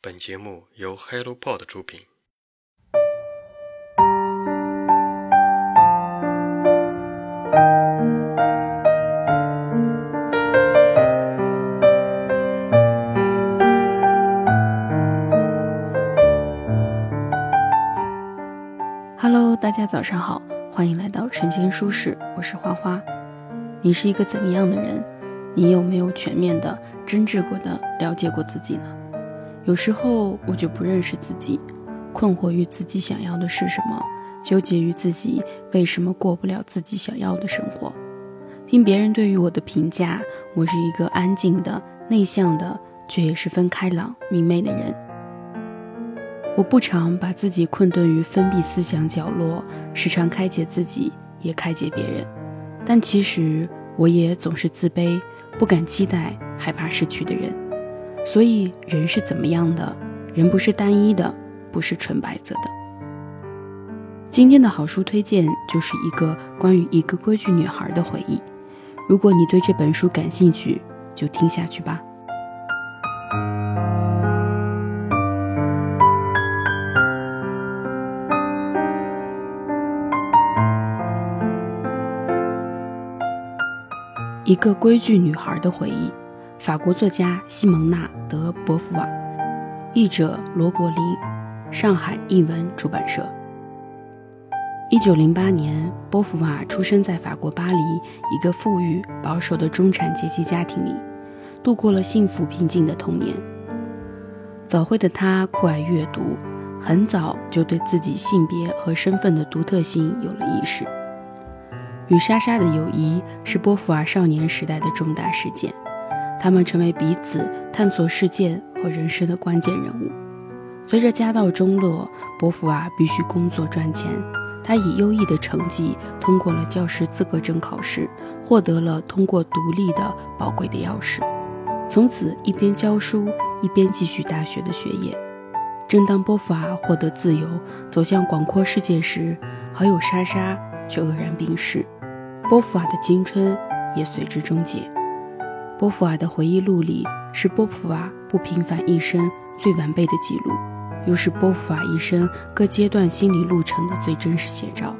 本节目由 HelloPod 出品。Hello，大家早上好，欢迎来到晨间舒适，我是花花。你是一个怎样的人？你有没有全面的、真挚过的了解过自己呢？有时候我就不认识自己，困惑于自己想要的是什么，纠结于自己为什么过不了自己想要的生活。听别人对于我的评价，我是一个安静的、内向的，却也十分开朗、明媚的人。我不常把自己困顿于封闭思想角落，时常开解自己，也开解别人。但其实我也总是自卑，不敢期待，害怕失去的人。所以人是怎么样的？人不是单一的，不是纯白色的。今天的好书推荐就是一个关于一个规矩女孩的回忆。如果你对这本书感兴趣，就听下去吧。一个规矩女孩的回忆，法国作家西蒙娜·德·波伏娃，译者罗柏林，上海译文出版社。一九零八年，波伏娃出生在法国巴黎一个富裕保守的中产阶级家庭里，度过了幸福平静的童年。早慧的他酷爱阅读，很早就对自己性别和身份的独特性有了意识。与莎莎的友谊是波伏娃少年时代的重大事件，他们成为彼此探索世界和人生的关键人物。随着家道中落，波伏娃必须工作赚钱。他以优异的成绩通过了教师资格证考试，获得了通过独立的宝贵的钥匙，从此一边教书一边继续大学的学业。正当波伏娃获得自由，走向广阔世界时，好友莎莎却愕然病逝。波伏娃的青春也随之终结。波伏娃的回忆录里是波伏娃不平凡一生最完备的记录，又是波伏娃一生各阶段心理路程的最真实写照。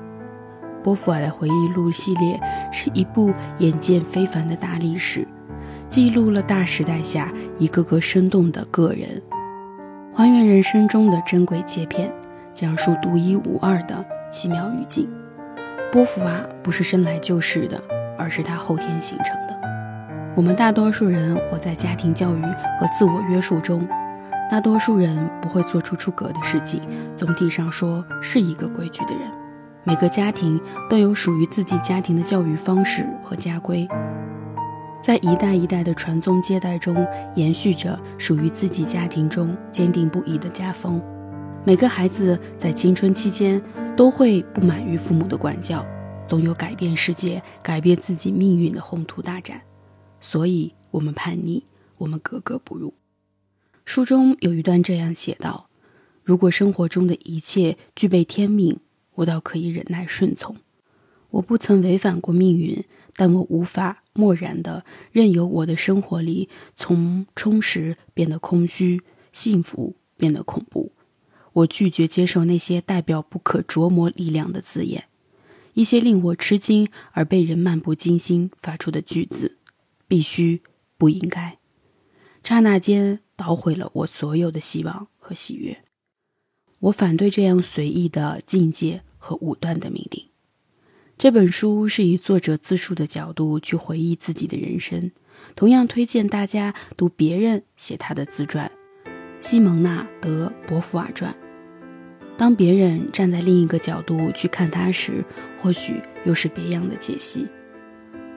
波伏娃的回忆录系列是一部眼见非凡的大历史，记录了大时代下一个个生动的个人，还原人生中的珍贵切片，讲述独一无二的奇妙语境。波伏娃不是生来就是的，而是他后天形成的。我们大多数人活在家庭教育和自我约束中，大多数人不会做出出格的事情。总体上说，是一个规矩的人。每个家庭都有属于自己家庭的教育方式和家规，在一代一代的传宗接代中，延续着属于自己家庭中坚定不移的家风。每个孩子在青春期间。都会不满于父母的管教，总有改变世界、改变自己命运的宏图大展，所以我们叛逆，我们格格不入。书中有一段这样写道：“如果生活中的一切具备天命，我倒可以忍耐顺从。我不曾违反过命运，但我无法漠然的任由我的生活里从充实变得空虚，幸福变得恐怖。”我拒绝接受那些代表不可琢磨力量的字眼，一些令我吃惊而被人漫不经心发出的句子，必须不应该，刹那间捣毁了我所有的希望和喜悦。我反对这样随意的境界和武断的命令。这本书是以作者自述的角度去回忆自己的人生，同样推荐大家读别人写他的自传《西蒙娜·德·博伏瓦传》。当别人站在另一个角度去看他时，或许又是别样的解析。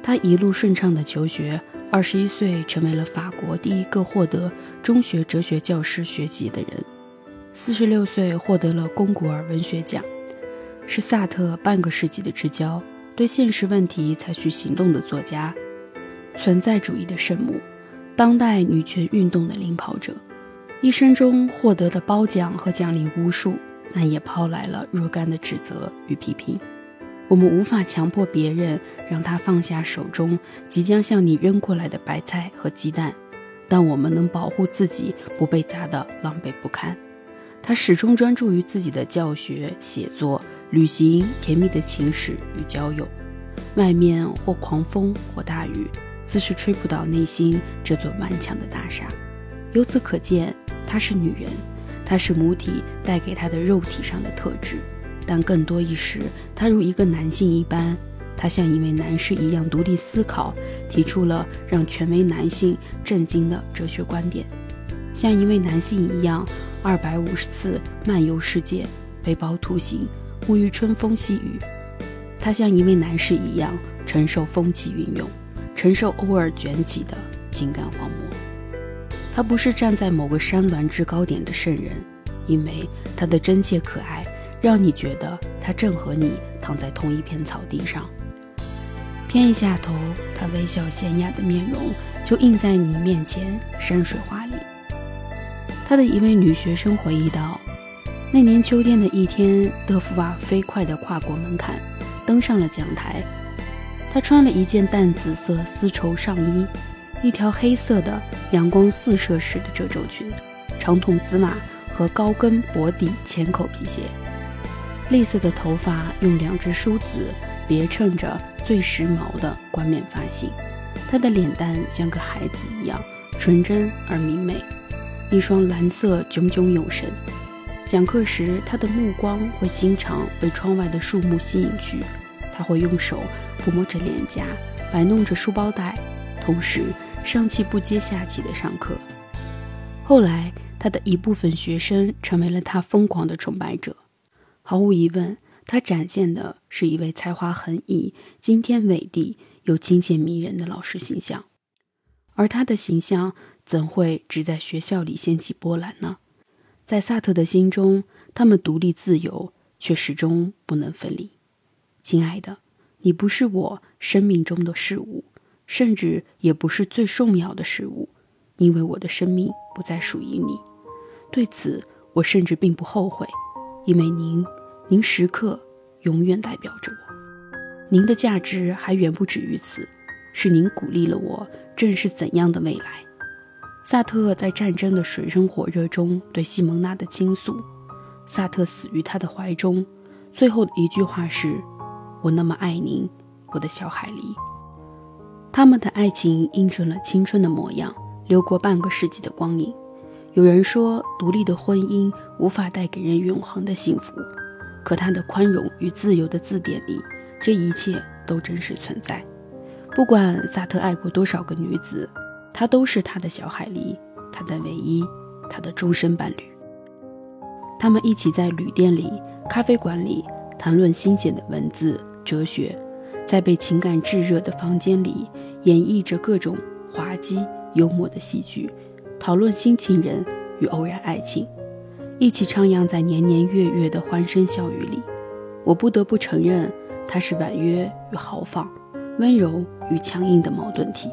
他一路顺畅的求学，二十一岁成为了法国第一个获得中学哲学教师学籍的人，四十六岁获得了龚古尔文学奖，是萨特半个世纪的至交，对现实问题采取行动的作家，存在主义的圣母，当代女权运动的领跑者，一生中获得的褒奖和奖励无数。但也抛来了若干的指责与批评。我们无法强迫别人让他放下手中即将向你扔过来的白菜和鸡蛋，但我们能保护自己不被砸得狼狈不堪。他始终专注于自己的教学、写作、旅行、甜蜜的情史与交友。外面或狂风或大雨，自是吹不倒内心这座顽强的大厦。由此可见，她是女人，她是母体带给她的肉体上的特质。但更多一时，他如一个男性一般，他像一位男士一样独立思考，提出了让权威男性震惊的哲学观点；像一位男性一样，二百五十次漫游世界，背包图行，沐浴春风细雨。他像一位男士一样承受风起云涌，承受偶尔卷起的情感荒漠。他不是站在某个山峦制高点的圣人，因为他的真切可爱，让你觉得他正和你躺在同一片草地上。偏一下头，他微笑娴雅的面容就映在你面前，山水画里。他的一位女学生回忆道：“那年秋天的一天，德芙娃飞快地跨过门槛。”登上了讲台，她穿了一件淡紫色丝绸上衣，一条黑色的阳光四射式的褶皱裙，长筒丝袜和高跟薄底浅口皮鞋。栗色的头发用两只梳子别衬着最时髦的冠冕发型。她的脸蛋像个孩子一样纯真而明媚，一双蓝色炯炯有神。讲课时，他的目光会经常被窗外的树木吸引去。他会用手抚摸着脸颊，摆弄着书包带，同时上气不接下气地上课。后来，他的一部分学生成为了他疯狂的崇拜者。毫无疑问，他展现的是一位才华横溢、惊天伟地又亲切迷人的老师形象。而他的形象怎会只在学校里掀起波澜呢？在萨特的心中，他们独立自由，却始终不能分离。亲爱的，你不是我生命中的事物，甚至也不是最重要的事物，因为我的生命不再属于你。对此，我甚至并不后悔，因为您，您时刻永远代表着我。您的价值还远不止于此，是您鼓励了我正是怎样的未来。萨特在战争的水深火热中对西蒙娜的倾诉。萨特死于他的怀中，最后的一句话是：“我那么爱您，我的小海狸。”他们的爱情映衬了青春的模样，流过半个世纪的光影。有人说，独立的婚姻无法带给人永恒的幸福，可他的宽容与自由的字典里，这一切都真实存在。不管萨特爱过多少个女子。他都是他的小海狸，他的唯一，他的终身伴侣。他们一起在旅店里、咖啡馆里谈论新鲜的文字、哲学，在被情感炙热的房间里演绎着各种滑稽幽默的戏剧，讨论新情人与偶然爱情，一起徜徉在年年月月的欢声笑语里。我不得不承认，他是婉约与豪放，温柔与强硬的矛盾体。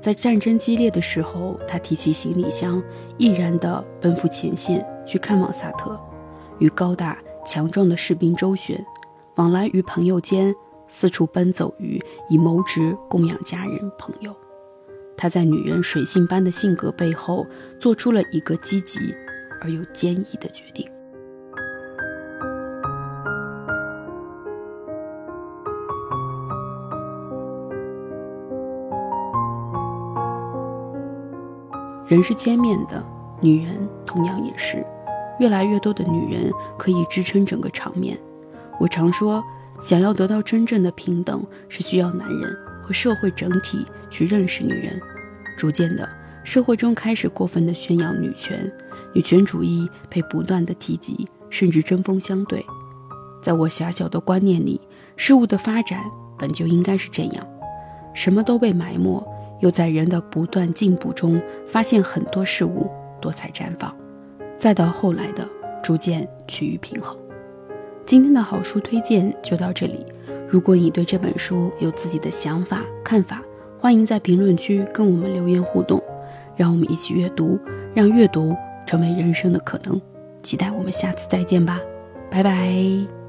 在战争激烈的时候，他提起行李箱，毅然地奔赴前线去看望萨特，与高大强壮的士兵周旋，往来于朋友间，四处奔走于以谋职供养家人朋友。他在女人水性般的性格背后，做出了一个积极而又坚毅的决定。人是千面的，女人同样也是。越来越多的女人可以支撑整个场面。我常说，想要得到真正的平等，是需要男人和社会整体去认识女人。逐渐的，社会中开始过分的宣扬女权，女权主义被不断的提及，甚至针锋相对。在我狭小的观念里，事物的发展本就应该是这样，什么都被埋没。又在人的不断进步中，发现很多事物多彩绽放，再到后来的逐渐趋于平衡。今天的好书推荐就到这里。如果你对这本书有自己的想法看法，欢迎在评论区跟我们留言互动，让我们一起阅读，让阅读成为人生的可能。期待我们下次再见吧，拜拜。